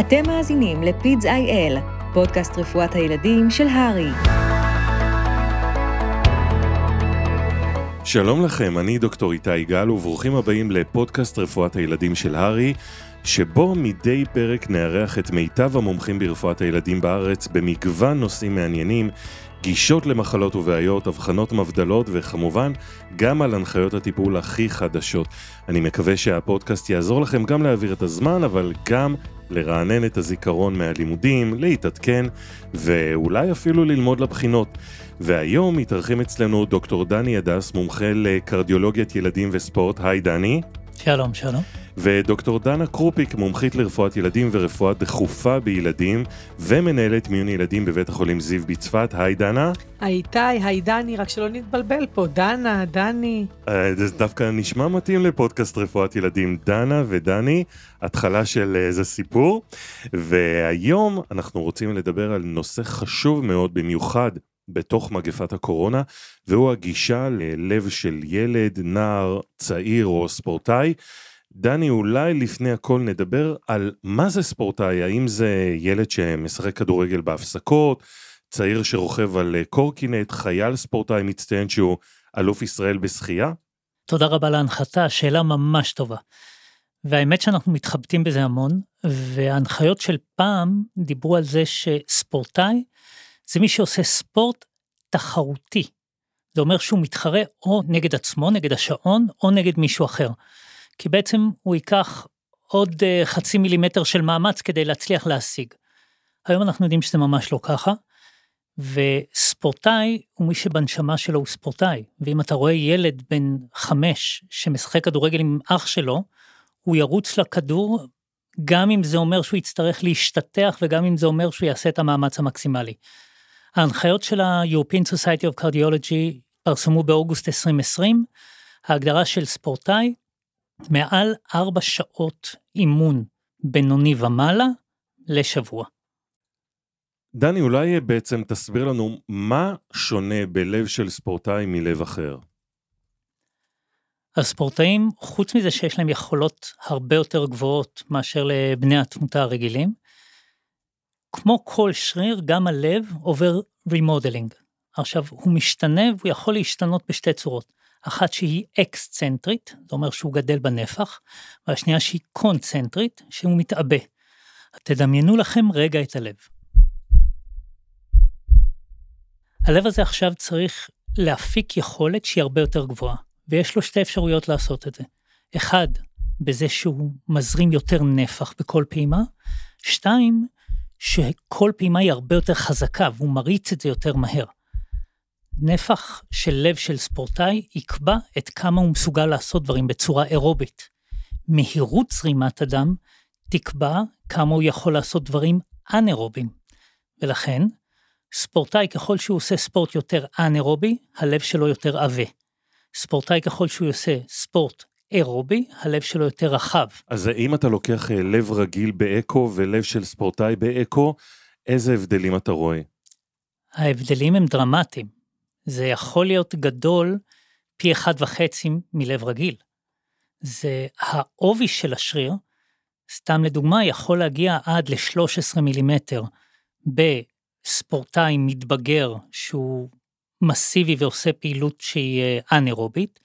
אתם מאזינים לפידס איי-אל, פודקאסט רפואת הילדים של הרי. שלום לכם, אני דוקטור איתי יגאל, וברוכים הבאים לפודקאסט רפואת הילדים של הרי, שבו מדי פרק נארח את מיטב המומחים ברפואת הילדים בארץ במגוון נושאים מעניינים, גישות למחלות ובעיות, אבחנות מבדלות, וכמובן, גם על הנחיות הטיפול הכי חדשות. אני מקווה שהפודקאסט יעזור לכם גם להעביר את הזמן, אבל גם לרענן את הזיכרון מהלימודים, להתעדכן, ואולי אפילו ללמוד לבחינות. והיום מתארחים אצלנו דוקטור דני הדס, מומחה לקרדיולוגיית ילדים וספורט. היי דני. שלום, שלום. ודוקטור דנה קרופיק, מומחית לרפואת ילדים ורפואה דחופה בילדים, ומנהלת מיון ילדים בבית החולים זיו בצפת. היי דנה. היי איתי, היי דני, רק שלא נתבלבל פה, דנה, דני. אה, זה דווקא נשמע מתאים לפודקאסט רפואת ילדים, דנה ודני, התחלה של איזה סיפור. והיום אנחנו רוצים לדבר על נושא חשוב מאוד במיוחד בתוך מגפת הקורונה, והוא הגישה ללב של ילד, נער, צעיר או ספורטאי. דני, אולי לפני הכל נדבר על מה זה ספורטאי, האם זה ילד שמשחק כדורגל בהפסקות, צעיר שרוכב על קורקינט, חייל ספורטאי מצטיין שהוא אלוף ישראל בשחייה? תודה רבה להנחתה, שאלה ממש טובה. והאמת שאנחנו מתחבטים בזה המון, וההנחיות של פעם דיברו על זה שספורטאי זה מי שעושה ספורט תחרותי. זה אומר שהוא מתחרה או נגד עצמו, נגד השעון, או נגד מישהו אחר. כי בעצם הוא ייקח עוד uh, חצי מילימטר של מאמץ כדי להצליח להשיג. היום אנחנו יודעים שזה ממש לא ככה, וספורטאי הוא מי שבנשמה שלו הוא ספורטאי, ואם אתה רואה ילד בן חמש שמשחק כדורגל עם אח שלו, הוא ירוץ לכדור, גם אם זה אומר שהוא יצטרך להשתטח וגם אם זה אומר שהוא יעשה את המאמץ המקסימלי. ההנחיות של ה-European Society of Cardiology פרסמו באוגוסט 2020, ההגדרה של ספורטאי מעל ארבע שעות אימון בינוני ומעלה לשבוע. דני, אולי בעצם תסביר לנו מה שונה בלב של ספורטאי מלב אחר. הספורטאים, חוץ מזה שיש להם יכולות הרבה יותר גבוהות מאשר לבני התמותה הרגילים, כמו כל שריר, גם הלב עובר remodeling. עכשיו, הוא משתנה והוא יכול להשתנות בשתי צורות. אחת שהיא אקסצנטרית, זאת אומרת שהוא גדל בנפח, והשנייה שהיא קונצנטרית, שהוא מתעבה. תדמיינו לכם רגע את הלב. הלב הזה עכשיו צריך להפיק יכולת שהיא הרבה יותר גבוהה, ויש לו שתי אפשרויות לעשות את זה. אחד, בזה שהוא מזרים יותר נפח בכל פעימה, שתיים, שכל פעימה היא הרבה יותר חזקה והוא מריץ את זה יותר מהר. נפח של לב של ספורטאי יקבע את כמה הוא מסוגל לעשות דברים בצורה אירובית. מהירות זרימת הדם תקבע כמה הוא יכול לעשות דברים אנאירובים. ולכן, ספורטאי ככל שהוא עושה ספורט יותר אנאירובי, הלב שלו יותר עבה. ספורטאי ככל שהוא עושה ספורט אירובי, הלב שלו יותר רחב. אז אם אתה לוקח אה, לב רגיל באקו ולב של ספורטאי באקו, איזה הבדלים אתה רואה? ההבדלים הם דרמטיים. זה יכול להיות גדול פי אחד וחצי מלב רגיל. זה העובי של השריר, סתם לדוגמה, יכול להגיע עד ל-13 מילימטר בספורטאי מתבגר שהוא מסיבי ועושה פעילות שהיא אה, אנאירובית,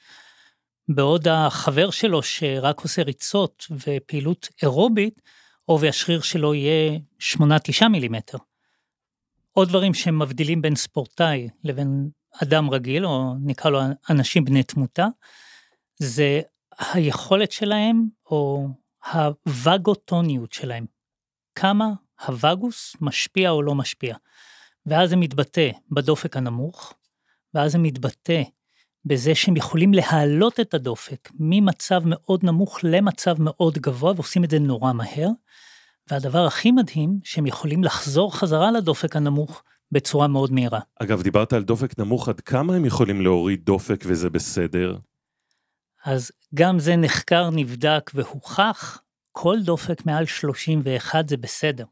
בעוד החבר שלו שרק עושה ריצות ופעילות אירובית, עובי השריר שלו יהיה 8-9 מילימטר. עוד דברים שמבדילים בין ספורטאי לבין אדם רגיל, או נקרא לו אנשים בני תמותה, זה היכולת שלהם, או הווגוטוניות שלהם. כמה הווגוס משפיע או לא משפיע. ואז זה מתבטא בדופק הנמוך, ואז זה מתבטא בזה שהם יכולים להעלות את הדופק ממצב מאוד נמוך למצב מאוד גבוה, ועושים את זה נורא מהר. והדבר הכי מדהים, שהם יכולים לחזור חזרה לדופק הנמוך בצורה מאוד מהירה. אגב, דיברת על דופק נמוך, עד כמה הם יכולים להוריד דופק וזה בסדר? אז גם זה נחקר, נבדק והוכח, כל דופק מעל 31 זה בסדר.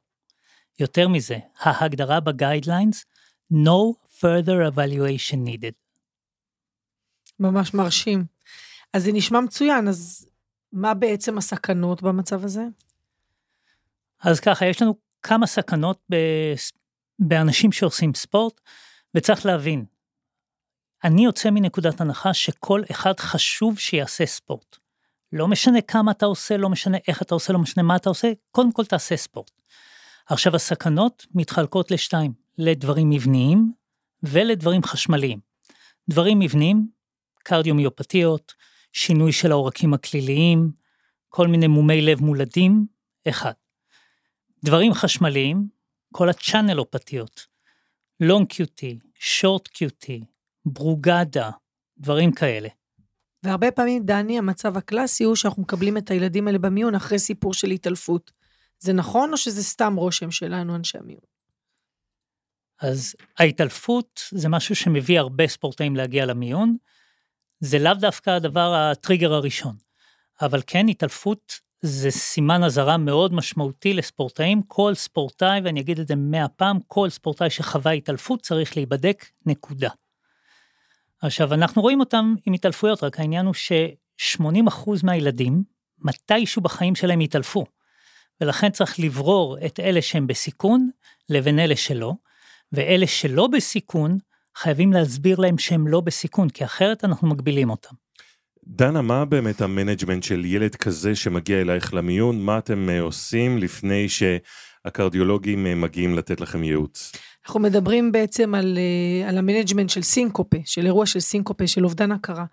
יותר מזה, ההגדרה בגיידליינס, no further evaluation needed. ממש מרשים. אז זה נשמע מצוין, אז מה בעצם הסכנות במצב הזה? אז ככה, יש לנו כמה סכנות. באנשים שעושים ספורט, וצריך להבין, אני יוצא מנקודת הנחה שכל אחד חשוב שיעשה ספורט. לא משנה כמה אתה עושה, לא משנה איך אתה עושה, לא משנה מה אתה עושה, קודם כל תעשה ספורט. עכשיו, הסכנות מתחלקות לשתיים, לדברים מבניים ולדברים חשמליים. דברים מבניים, קרדיומיופתיות, שינוי של העורקים הכליליים, כל מיני מומי לב מולדים, אחד. דברים חשמליים, כל הצ'אנלופתיות, לונג קיוטי, שורט קיוטי, ברוגדה, דברים כאלה. והרבה פעמים, דני, המצב הקלאסי הוא שאנחנו מקבלים את הילדים האלה במיון אחרי סיפור של התעלפות. זה נכון או שזה סתם רושם שלנו, אנשי המיון? אז ההתעלפות זה משהו שמביא הרבה ספורטאים להגיע למיון. זה לאו דווקא הדבר, הטריגר הראשון. אבל כן, התעלפות זה סימן אזהרה מאוד משמעותי לספורטאים. כל ספורטאי, ואני אגיד את זה מאה פעם, כל ספורטאי שחווה התעלפות צריך להיבדק, נקודה. עכשיו, אנחנו רואים אותם עם התעלפויות, רק העניין הוא ש-80% מהילדים, מתישהו בחיים שלהם יתעלפו. ולכן צריך לברור את אלה שהם בסיכון לבין אלה שלא, ואלה שלא בסיכון, חייבים להסביר להם שהם לא בסיכון, כי אחרת אנחנו מגבילים אותם. דנה, מה באמת ה management של ילד כזה שמגיע אלייך למיון? מה אתם אה, עושים לפני שהקרדיולוגים אה, מגיעים לתת לכם ייעוץ? אנחנו מדברים בעצם על, אה, על ה management של סינקופה, של אירוע של סינקופה, של אובדן הכרה.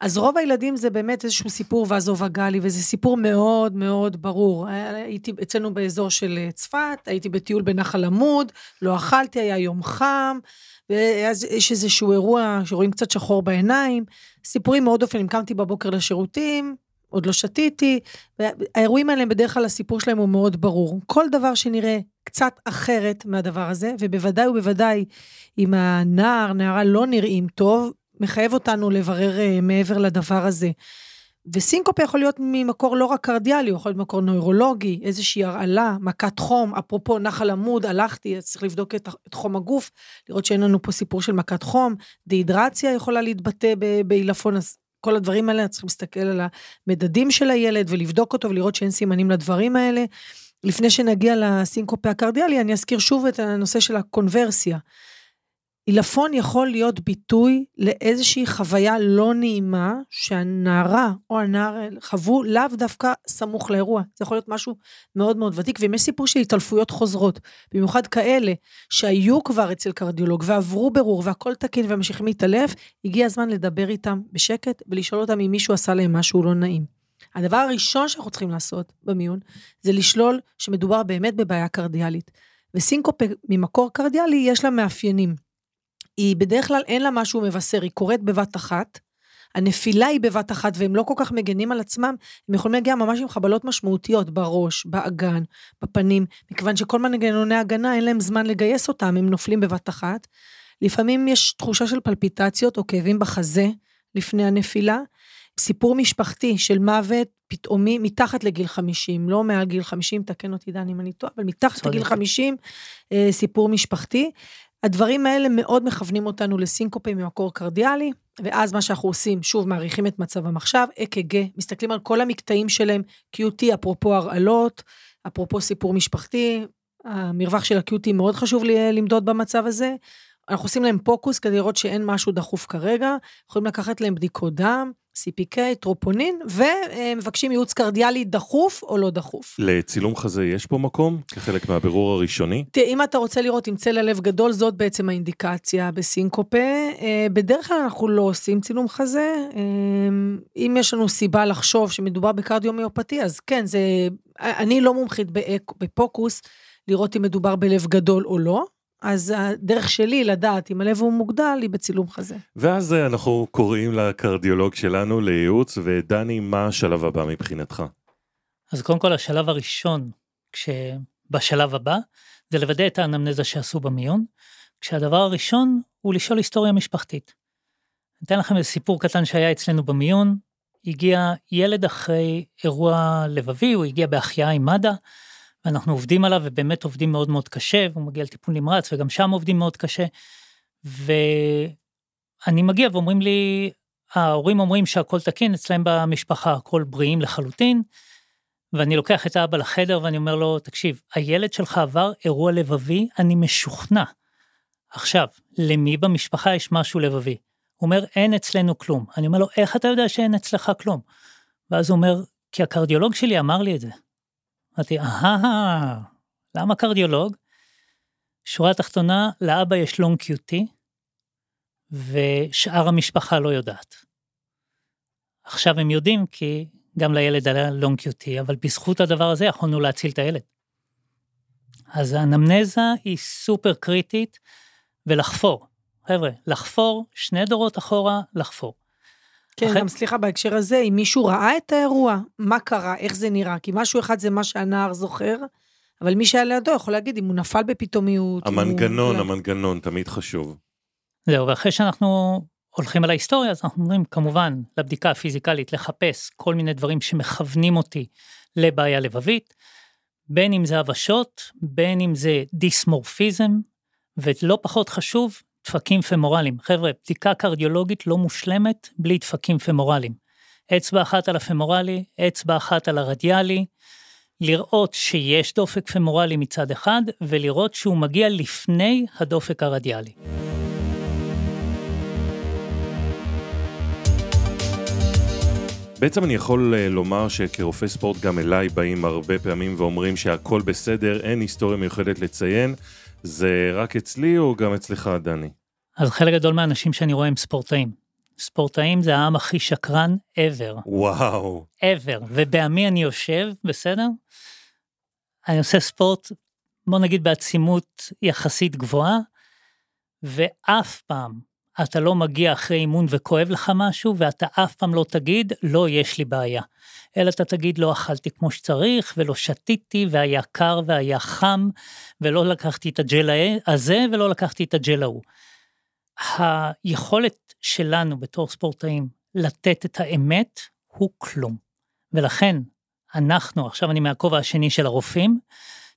אז רוב הילדים זה באמת איזשהו סיפור וזו-וגאלי, וזה סיפור מאוד מאוד ברור. הייתי אצלנו באזור של צפת, הייתי בטיול בנחל עמוד, לא אכלתי, היה יום חם, ואז יש איזשהו אירוע שרואים קצת שחור בעיניים. סיפורים מאוד אופנים, קמתי בבוקר לשירותים, עוד לא שתיתי, והאירועים האלה בדרך כלל הסיפור שלהם הוא מאוד ברור. כל דבר שנראה קצת אחרת מהדבר הזה, ובוודאי ובוודאי אם הנער, נערה לא נראים טוב, מחייב אותנו לברר uh, מעבר לדבר הזה. וסינקופה יכול להיות ממקור לא רק קרדיאלי, הוא יכול להיות מקור נוירולוגי, איזושהי הרעלה, מכת חום, אפרופו נחל עמוד, הלכתי, אז צריך לבדוק את, את חום הגוף, לראות שאין לנו פה סיפור של מכת חום, דהידרציה יכולה להתבטא בעילפון, אז כל הדברים האלה, צריך להסתכל על המדדים של הילד ולבדוק אותו ולראות שאין סימנים לדברים האלה. לפני שנגיע לסינקופה הקרדיאלי, אני אזכיר שוב את הנושא של הקונברסיה. עילפון יכול להיות ביטוי לאיזושהי חוויה לא נעימה שהנערה או הנער חוו לאו דווקא סמוך לאירוע. זה יכול להיות משהו מאוד מאוד ותיק, ואם יש סיפור של התעלפויות חוזרות, במיוחד כאלה שהיו כבר אצל קרדיולוג ועברו ברור והכל תקין וממשיכים להתעלף, הגיע הזמן לדבר איתם בשקט ולשאול אותם אם מישהו עשה להם משהו לא נעים. הדבר הראשון שאנחנו צריכים לעשות במיון, זה לשלול שמדובר באמת בבעיה קרדיאלית. וסינקופה ממקור קרדיאלי יש לה מאפיינים. היא בדרך כלל אין לה משהו מבשר, היא קורית בבת אחת. הנפילה היא בבת אחת והם לא כל כך מגנים על עצמם, הם יכולים להגיע ממש עם חבלות משמעותיות בראש, באגן, בפנים, מכיוון שכל מנגנוני הגנה אין להם זמן לגייס אותם, הם נופלים בבת אחת. לפעמים יש תחושה של פלפיטציות או כאבים בחזה לפני הנפילה. סיפור משפחתי של מוות פתאומי מתחת לגיל 50, לא מעל גיל 50, תקן אותי דן אם אני טועה, אבל מתחת לגיל 50, אה, סיפור משפחתי. הדברים האלה מאוד מכוונים אותנו לסינקופי ממקור קרדיאלי, ואז מה שאנחנו עושים, שוב, מעריכים את מצב המחשב, אק"ג, מסתכלים על כל המקטעים שלהם, QT, אפרופו הרעלות, אפרופו סיפור משפחתי, המרווח של ה-QT מאוד חשוב לי למדוד במצב הזה. אנחנו עושים להם פוקוס כדי לראות שאין משהו דחוף כרגע, יכולים לקחת להם בדיקות דם, CPK, טרופונין, ומבקשים ייעוץ קרדיאלי דחוף או לא דחוף. לצילום חזה יש פה מקום כחלק מהבירור הראשוני? תראה, אם אתה רוצה לראות עם צלע לב גדול, זאת בעצם האינדיקציה בסינקופה. אה, בדרך כלל אנחנו לא עושים צילום חזה. אה, אם יש לנו סיבה לחשוב שמדובר בקרדיומיופתי, אז כן, זה... אני לא מומחית בפוקוס לראות אם מדובר בלב גדול או לא. אז הדרך שלי לדעת אם הלב הוא מוגדל היא בצילום חזה. ואז אה, אנחנו קוראים לקרדיולוג שלנו לייעוץ, ודני, מה השלב הבא מבחינתך? אז קודם כל השלב הראשון, כשבשלב הבא, זה לוודא את האנמנזה שעשו במיון, כשהדבר הראשון הוא לשאול היסטוריה משפחתית. אני אתן לכם איזה סיפור קטן שהיה אצלנו במיון, הגיע ילד אחרי אירוע לבבי, הוא הגיע בהחייאה עם מד"א, ואנחנו עובדים עליו ובאמת עובדים מאוד מאוד קשה, והוא מגיע לטיפול נמרץ וגם שם עובדים מאוד קשה. ואני מגיע ואומרים לי, ההורים אומרים שהכל תקין, אצלם במשפחה הכל בריאים לחלוטין, ואני לוקח את האבא לחדר ואני אומר לו, תקשיב, הילד שלך עבר אירוע לבבי, אני משוכנע. עכשיו, למי במשפחה יש משהו לבבי? הוא אומר, אין אצלנו כלום. אני אומר לו, איך אתה יודע שאין אצלך כלום? ואז הוא אומר, כי הקרדיולוג שלי אמר לי את זה. אמרתי, אהה, למה קרדיולוג? שורה תחתונה, לאבא יש לונג קיוטי, ושאר המשפחה לא יודעת. עכשיו הם יודעים כי גם לילד היה לונג קיוטי, אבל בזכות הדבר הזה יכולנו להציל את הילד. אז האנמנזה היא סופר קריטית, ולחפור. חבר'ה, לחפור, שני דורות אחורה, לחפור. כן, אחרי- גם סליחה, בהקשר הזה, אם מישהו ראה את האירוע, מה קרה, איך זה נראה? כי משהו אחד זה מה שהנער זוכר, אבל מי שהיה לידו יכול להגיד אם הוא נפל בפתאומיות. אם הוא- המנגנון, לא. המנגנון, תמיד חשוב. זהו, ואחרי שאנחנו הולכים על ההיסטוריה, אז אנחנו אומרים, כמובן, לבדיקה הפיזיקלית, לחפש כל מיני דברים שמכוונים אותי לבעיה לבבית, בין אם זה הבשות, בין אם זה דיסמורפיזם, ולא פחות חשוב, דפקים פמורליים. חבר'ה, בדיקה קרדיולוגית לא מושלמת בלי דפקים פמורליים. אצבע אחת על הפמורלי, אצבע אחת על הרדיאלי, לראות שיש דופק פמורלי מצד אחד, ולראות שהוא מגיע לפני הדופק הרדיאלי. בעצם אני יכול אה, לומר שכרופא ספורט גם אליי באים הרבה פעמים ואומרים שהכל בסדר, אין היסטוריה מיוחדת לציין. זה רק אצלי או גם אצלך, דני? אז חלק גדול מהאנשים שאני רואה הם ספורטאים. ספורטאים זה העם הכי שקרן ever, וואו. ever, ובעמי אני יושב, בסדר? אני עושה ספורט, בוא נגיד בעצימות יחסית גבוהה, ואף פעם אתה לא מגיע אחרי אימון וכואב לך משהו, ואתה אף פעם לא תגיד, לא, יש לי בעיה. אלא אתה תגיד, לא אכלתי כמו שצריך, ולא שתיתי, והיה קר והיה חם, ולא לקחתי את הג'ל הזה, ולא לקחתי את הג'ל ההוא. היכולת שלנו בתור ספורטאים לתת את האמת הוא כלום. ולכן אנחנו, עכשיו אני מהכובע השני של הרופאים,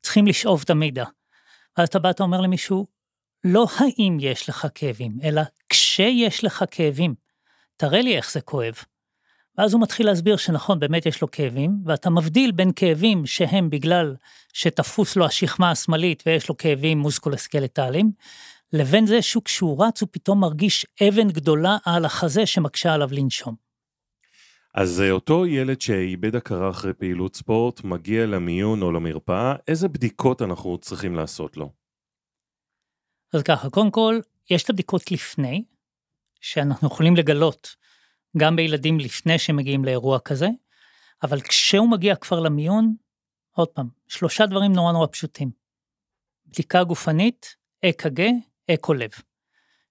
צריכים לשאוב את המידע. ואז אתה בא, אתה אומר למישהו, לא האם יש לך כאבים, אלא כשיש לך כאבים, תראה לי איך זה כואב. ואז הוא מתחיל להסביר שנכון, באמת יש לו כאבים, ואתה מבדיל בין כאבים שהם בגלל שתפוס לו השכמה השמאלית ויש לו כאבים מוסקולוסקלטליים, לבין זה שהוא כשהוא רץ הוא פתאום מרגיש אבן גדולה על החזה שמקשה עליו לנשום. אז אה, אותו ילד שאיבד הכרה אחרי פעילות ספורט, מגיע למיון או למרפאה, איזה בדיקות אנחנו צריכים לעשות לו? אז ככה, קודם כל, יש את הבדיקות לפני, שאנחנו יכולים לגלות גם בילדים לפני שמגיעים לאירוע כזה, אבל כשהוא מגיע כבר למיון, עוד פעם, שלושה דברים נורא נורא פשוטים. בדיקה גופנית, אק"ג, אקו לב.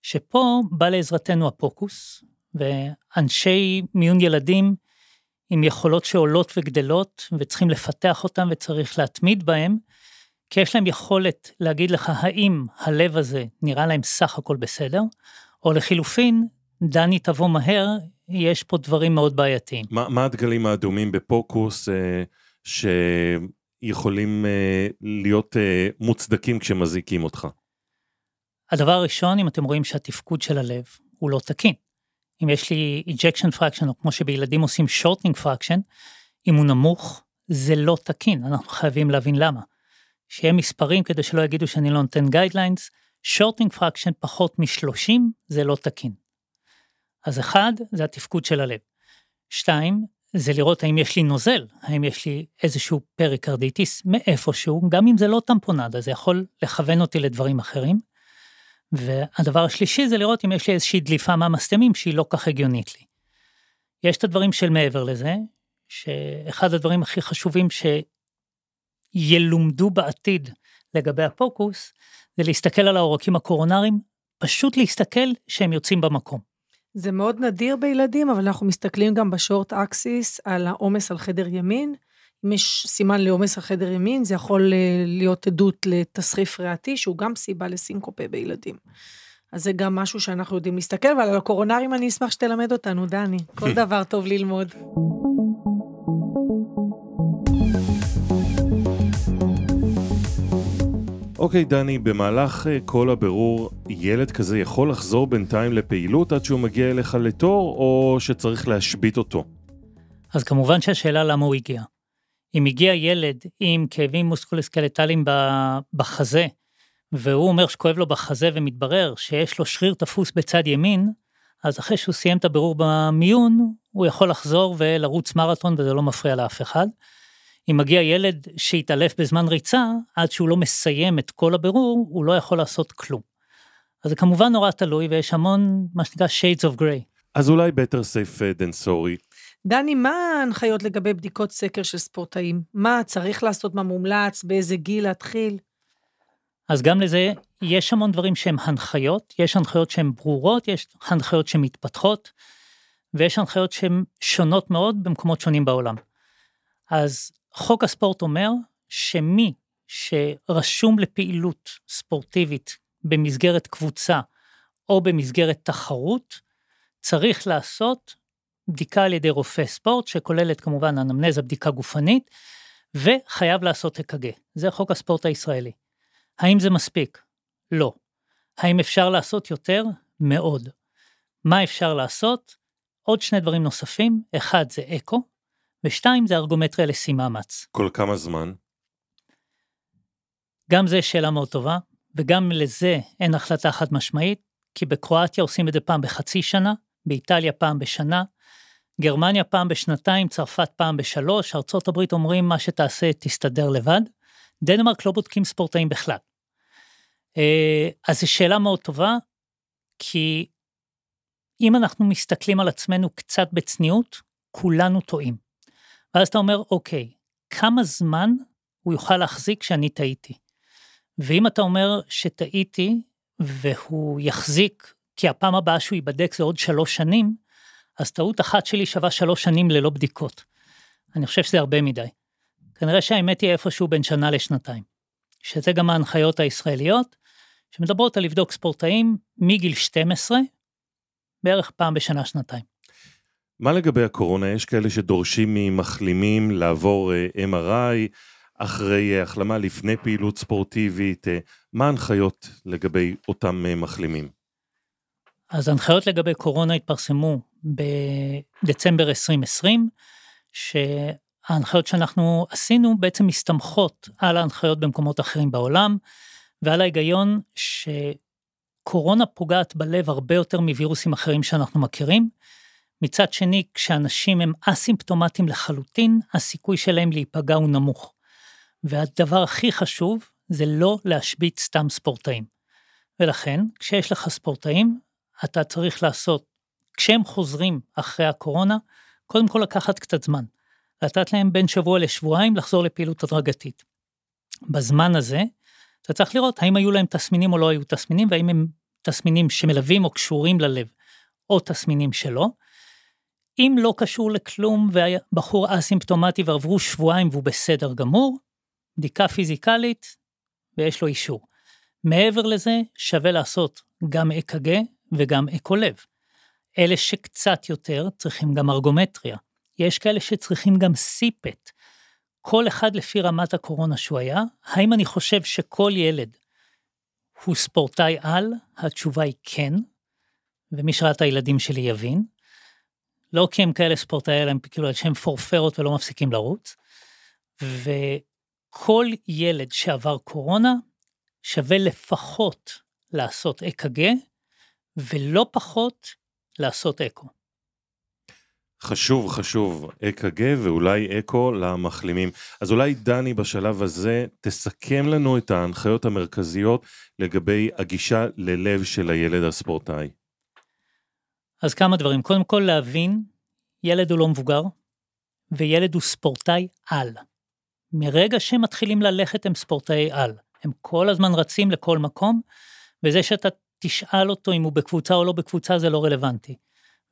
שפה בא לעזרתנו הפוקוס, ואנשי מיון ילדים עם יכולות שעולות וגדלות, וצריכים לפתח אותם וצריך להתמיד בהם, כי יש להם יכולת להגיד לך האם הלב הזה נראה להם סך הכל בסדר, או לחילופין, דני תבוא מהר, יש פה דברים מאוד בעייתיים. מה, מה הדגלים האדומים בפוקוס אה, שיכולים אה, להיות אה, מוצדקים כשמזעיקים אותך? הדבר הראשון, אם אתם רואים שהתפקוד של הלב הוא לא תקין. אם יש לי ejection fraction, או כמו שבילדים עושים shortening fraction, אם הוא נמוך, זה לא תקין, אנחנו חייבים להבין למה. שיהיה מספרים כדי שלא יגידו שאני לא נותן guidelines, shortening fraction פחות מ-30 זה לא תקין. אז אחד, זה התפקוד של הלב. שתיים, זה לראות האם יש לי נוזל, האם יש לי איזשהו פריקרדיטיס מאיפשהו, גם אם זה לא טמפונדה, זה יכול לכוון אותי לדברים אחרים. והדבר השלישי זה לראות אם יש לי איזושהי דליפה מהמסתמים שהיא לא כך הגיונית לי. יש את הדברים של מעבר לזה, שאחד הדברים הכי חשובים שילומדו בעתיד לגבי הפוקוס, זה להסתכל על העורקים הקורונריים, פשוט להסתכל שהם יוצאים במקום. זה מאוד נדיר בילדים, אבל אנחנו מסתכלים גם בשורט אקסיס על העומס על חדר ימין. אם יש סימן לעומס על חדר ימין, זה יכול אה, להיות עדות לתסחיף ריאתי, שהוא גם סיבה לסינקופה בילדים. אז זה גם משהו שאנחנו יודעים להסתכל, אבל על הקורונרים אני אשמח שתלמד אותנו, דני. כל דבר טוב ללמוד. אוקיי, דני, במהלך אה, כל הבירור, ילד כזה יכול לחזור בינתיים לפעילות עד שהוא מגיע אליך לתור, או שצריך להשבית אותו? אז כמובן שהשאלה למה הוא הגיע. אם הגיע ילד עם כאבים מוסקולוסקלטליים בחזה, והוא אומר שכואב לו בחזה ומתברר שיש לו שריר תפוס בצד ימין, אז אחרי שהוא סיים את הבירור במיון, הוא יכול לחזור ולרוץ מרתון וזה לא מפריע לאף אחד. אם מגיע ילד שהתעלף בזמן ריצה, עד שהוא לא מסיים את כל הבירור, הוא לא יכול לעשות כלום. אז זה כמובן נורא תלוי, ויש המון, מה שנקרא shades of gray. אז אולי better safe than sorry. דני, מה ההנחיות לגבי בדיקות סקר של ספורטאים? מה צריך לעשות, מה מומלץ, באיזה גיל להתחיל? אז גם לזה יש המון דברים שהם הנחיות, יש הנחיות שהן ברורות, יש הנחיות שמתפתחות, ויש הנחיות שהן שונות מאוד במקומות שונים בעולם. אז חוק הספורט אומר שמי שרשום לפעילות ספורטיבית במסגרת קבוצה או במסגרת תחרות, צריך לעשות בדיקה על ידי רופא ספורט, שכוללת כמובן אנמנזה, בדיקה גופנית, וחייב לעשות אק"ג. זה חוק הספורט הישראלי. האם זה מספיק? לא. האם אפשר לעשות יותר? מאוד. מה אפשר לעשות? עוד שני דברים נוספים, אחד זה אקו, ושתיים זה ארגומטריה לשיא מאמץ. כל כמה זמן? גם זה שאלה מאוד טובה, וגם לזה אין החלטה חד משמעית, כי בקרואטיה עושים את זה פעם בחצי שנה, באיטליה פעם בשנה, גרמניה פעם בשנתיים, צרפת פעם בשלוש, ארצות הברית אומרים מה שתעשה תסתדר לבד. דנמרק לא בודקים ספורטאים בכלל. אה, אז זו שאלה מאוד טובה, כי אם אנחנו מסתכלים על עצמנו קצת בצניעות, כולנו טועים. ואז אתה אומר, אוקיי, כמה זמן הוא יוכל להחזיק שאני טעיתי? ואם אתה אומר שטעיתי והוא יחזיק, כי הפעם הבאה שהוא ייבדק זה עוד שלוש שנים, אז טעות אחת שלי שווה שלוש שנים ללא בדיקות. אני חושב שזה הרבה מדי. כנראה שהאמת היא איפשהו בין שנה לשנתיים. שזה גם ההנחיות הישראליות, שמדברות על לבדוק ספורטאים מגיל 12, בערך פעם בשנה-שנתיים. מה לגבי הקורונה? יש כאלה שדורשים ממחלימים לעבור אה, MRI אחרי uh, החלמה לפני פעילות ספורטיבית. Uh, מה ההנחיות לגבי אותם מחלימים? אז ההנחיות לגבי קורונה התפרסמו בדצמבר 2020, שההנחיות שאנחנו עשינו בעצם מסתמכות על ההנחיות במקומות אחרים בעולם, ועל ההיגיון שקורונה פוגעת בלב הרבה יותר מווירוסים אחרים שאנחנו מכירים. מצד שני, כשאנשים הם אסימפטומטיים לחלוטין, הסיכוי שלהם להיפגע הוא נמוך. והדבר הכי חשוב זה לא להשבית סתם ספורטאים. ולכן, כשיש לך ספורטאים, אתה צריך לעשות, כשהם חוזרים אחרי הקורונה, קודם כל לקחת קצת זמן. לתת להם בין שבוע לשבועיים לחזור לפעילות הדרגתית. בזמן הזה, אתה צריך לראות האם היו להם תסמינים או לא היו תסמינים, והאם הם תסמינים שמלווים או קשורים ללב, או תסמינים שלא. אם לא קשור לכלום והבחור אסימפטומטי ועברו שבועיים והוא בסדר גמור, בדיקה פיזיקלית ויש לו אישור. מעבר לזה, שווה לעשות גם אק"ג וגם אקולב. אלה שקצת יותר צריכים גם ארגומטריה. יש כאלה שצריכים גם סיפט. כל אחד לפי רמת הקורונה שהוא היה, האם אני חושב שכל ילד הוא ספורטאי על? התשובה היא כן, ומי שראה את הילדים שלי יבין. לא כי הם כאלה ספורטאי, אלא הם כאילו שהם פורפרות ולא מפסיקים לרוץ. וכל ילד שעבר קורונה, שווה לפחות לעשות אק"ג, ולא פחות לעשות אקו. חשוב, חשוב, אק"ג ואולי אקו למחלימים. אז אולי דני בשלב הזה תסכם לנו את ההנחיות המרכזיות לגבי הגישה ללב של הילד הספורטאי. אז כמה דברים. קודם כל להבין, ילד הוא לא מבוגר, וילד הוא ספורטאי על. מרגע שהם מתחילים ללכת הם ספורטאי על. הם כל הזמן רצים לכל מקום, וזה שאתה תשאל אותו אם הוא בקבוצה או לא בקבוצה זה לא רלוונטי.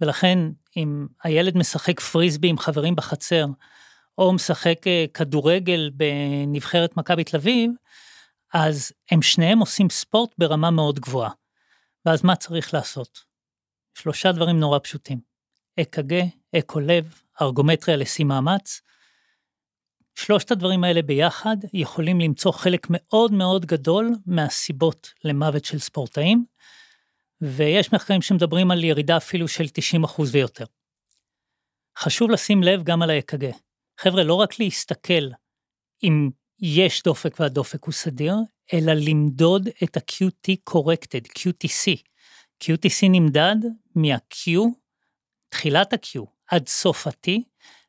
ולכן אם הילד משחק פריסבי עם חברים בחצר, או משחק אה, כדורגל בנבחרת מכבי תל אביב, אז הם שניהם עושים ספורט ברמה מאוד גבוהה. ואז מה צריך לעשות? שלושה דברים נורא פשוטים. אק"ג, אקו לב, ארגומטריה לשיא מאמץ. שלושת הדברים האלה ביחד יכולים למצוא חלק מאוד מאוד גדול מהסיבות למוות של ספורטאים, ויש מחקרים שמדברים על ירידה אפילו של 90% ויותר. חשוב לשים לב גם על האק"ג. חבר'ה, לא רק להסתכל אם יש דופק והדופק הוא סדיר, אלא למדוד את ה-QT corrected, QTC. QTC נמדד מה-Q, תחילת ה-Q עד סוף ה-T,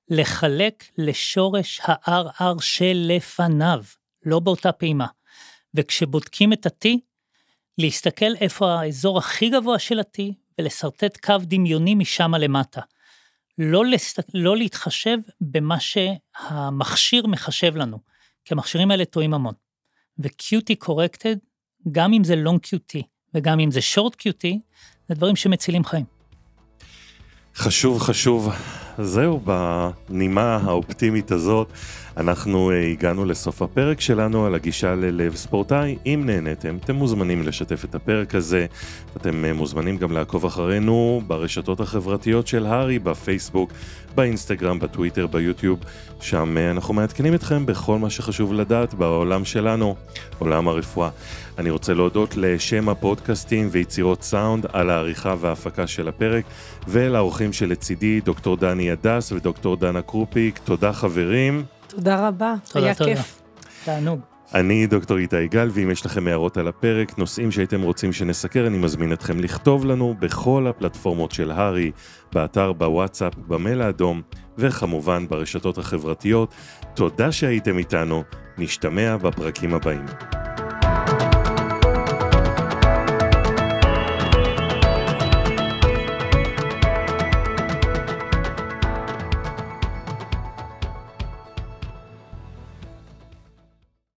לחלק לשורש ה-RR שלפניו, לא באותה פעימה. וכשבודקים את ה-T, להסתכל איפה האזור הכי גבוה של ה-T, ולשרטט קו דמיוני משם למטה. לא, לסת... לא להתחשב במה שהמכשיר מחשב לנו, כי המכשירים האלה טועים המון. ו-QT corrected, גם אם זה long QT וגם אם זה short QT, זה דברים שמצילים חיים. חשוב, חשוב. זהו, בנימה האופטימית הזאת, אנחנו אה, הגענו לסוף הפרק שלנו על הגישה ללב ספורטאי. אם נהניתם, אתם מוזמנים לשתף את הפרק הזה. אתם אה, מוזמנים גם לעקוב אחרינו ברשתות החברתיות של הארי, בפייסבוק, באינסטגרם, בטוויטר, ביוטיוב. שם אה, אנחנו מעדכנים אתכם בכל מה שחשוב לדעת בעולם שלנו, עולם הרפואה. אני רוצה להודות לשם הפודקאסטים ויצירות סאונד על העריכה וההפקה של הפרק, ולאורחים שלצידי, דוקטור דני הדס ודוקטור דנה קרופיק. תודה חברים. תודה רבה, תודה, היה תודה. כיף. תענוג. אני דוקטור איתי גל, ואם יש לכם הערות על הפרק, נושאים שהייתם רוצים שנסקר, אני מזמין אתכם לכתוב לנו בכל הפלטפורמות של הארי, באתר, בוואטסאפ, במייל האדום, וכמובן ברשתות החברתיות. תודה שהייתם איתנו, נשתמע בפרקים הבאים.